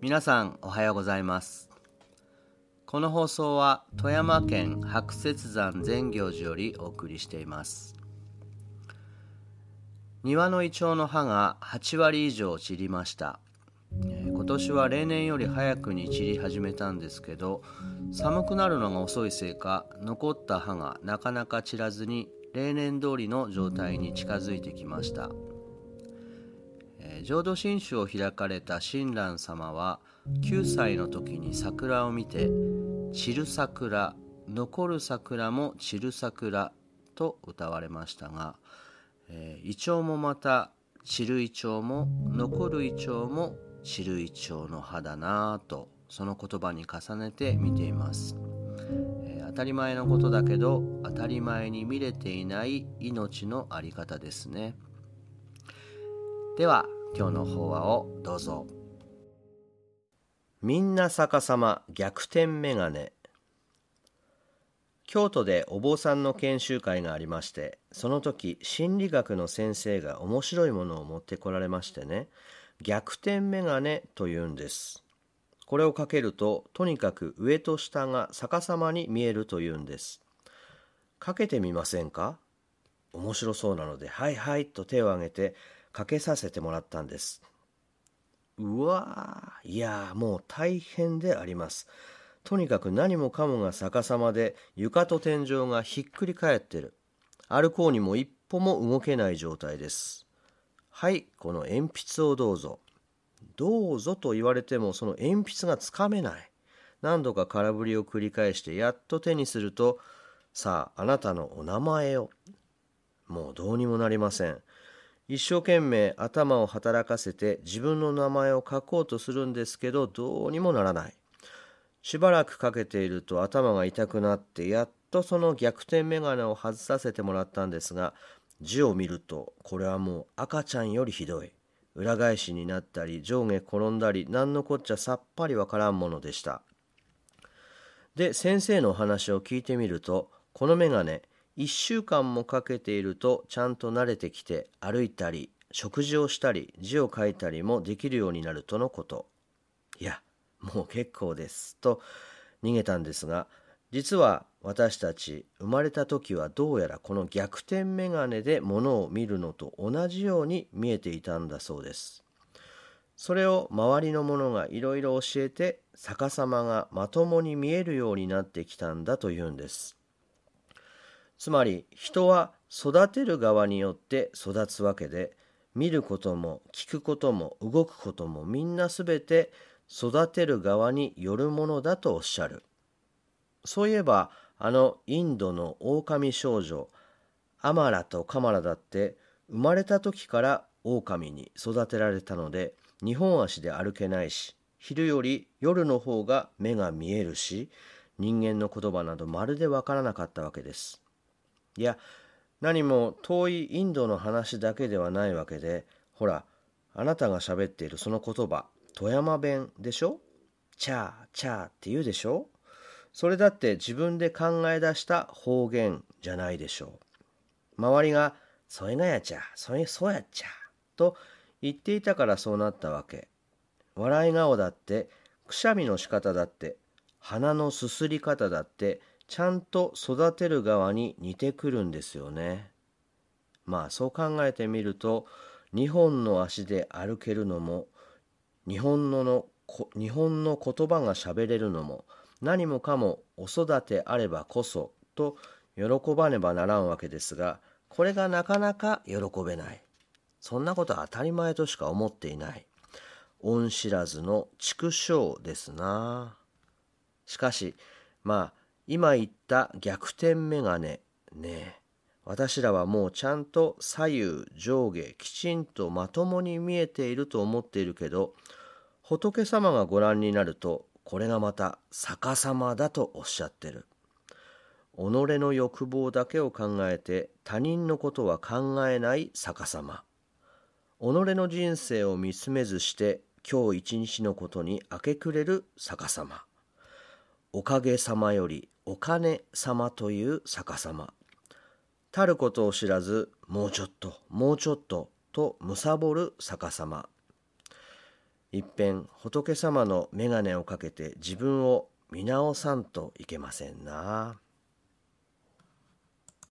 皆さんおはようございます。この放送は富山県白雪山善行寺よりお送りしています。庭のイチョウの葉が8割以上散りました。今年は例年より早くに散り始めたんですけど寒くなるのが遅いせいか残った葉がなかなか散らずに例年通りの状態に近づいてきました、え、浄土真宗を開かれた親鸞様は9歳の時に桜を見て「散る桜残る桜も散る桜」と歌われましたが、えー、イチョウもまた散るイチョウも残るイチョウも散るイチョウの葉だなぁとその言葉に重ねて見ています。当たり前のことだけど当たり前に見れていない命のあり方ですねでは今日の法話をどうぞ。みんな逆さま逆転メガネ。京都でお坊さんの研修会がありましてその時心理学の先生が面白いものを持ってこられましてね逆転メガネというんです。これをかけるととにかく上と下が逆さまに見えるというんです。かけてみませんか？面白そうなのではいはいと手を挙げてかけさせてもらったんですうわーいやもう大変でありますとにかく何もかもが逆さまで床と天井がひっくり返ってる歩こうにも一歩も動けない状態ですはいこの鉛筆をどうぞどうぞと言われてもその鉛筆がつかめない。何度か空振りを繰り返してやっと手にすると、さあ、あなたのお名前を。もうどうにもなりません。一生懸命頭を働かせて自分の名前を書こうとするんですけど、どうにもならない。しばらくかけていると頭が痛くなってやっとその逆転メガネを外させてもらったんですが字を見るとこれはもう赤ちゃんよりひどい裏返しになったり上下転んだり何のこっちゃさっぱりわからんものでしたで先生のお話を聞いてみるとこのメガネ1週間もかけているとちゃんと慣れてきて歩いたり食事をしたり字を書いたりもできるようになるとのこといやもう結構ですと逃げたんですが実は私たち生まれた時はどうやらこの逆転メガネで物を見るのと同じように見えていたんだそうです。それを周りの者がいろいろ教えて逆さまがまともに見えるようになってきたんだというんです。つまり人は育てる側によって育つわけで見ることも聞くことも動くこともみんなすべて育てる側によるものだとおっしゃる。そういえばあのインドの狼少女アマラとカマラだって生まれた時から狼に育てられたので2本足で歩けないし昼より夜の方が目が見えるし人間の言葉などまるでわからなかったわけです。いや何も遠いインドの話だけではないわけでほらあなたが喋っているその言葉富山弁でしょ？チャーチャーって言うでしょ？それだって自分で考え出した方言じゃないでしょ？う。周りが、それがやちゃ、それそうやっちゃ、と言っていたからそうなったわけ。笑い顔だって、くしゃみの仕方だって、鼻のすすり方だって、ちゃんと育てる側に似てくるんですよね。まあそう考えてみると、2本の足で歩けるのも、日本のの日本の言葉がしゃべれるのも、何もかもお育てあればこそと喜ばねばならんわけですがこれがなかなか喜べない。そんなことは当たり前としか思っていない。恩知らずの畜生ですな。しかしまあ今言った逆転メガネね私らはもうちゃんと左右上下きちんとまともに見えていると思っているけど仏様がご覧になるとこれがまた逆さまだとおっしゃってる。己の欲望だけを考えて他人のことは考えない逆さま。己の人生を見つめずして今日一日のことに明け暮れる逆さま。おかげさまよりお金様という逆さま。たることを知らず、もうちょっと、もうちょっと、と貪る逆さま。一ん仏様の眼鏡をかけて自分を見直さんといけませんな。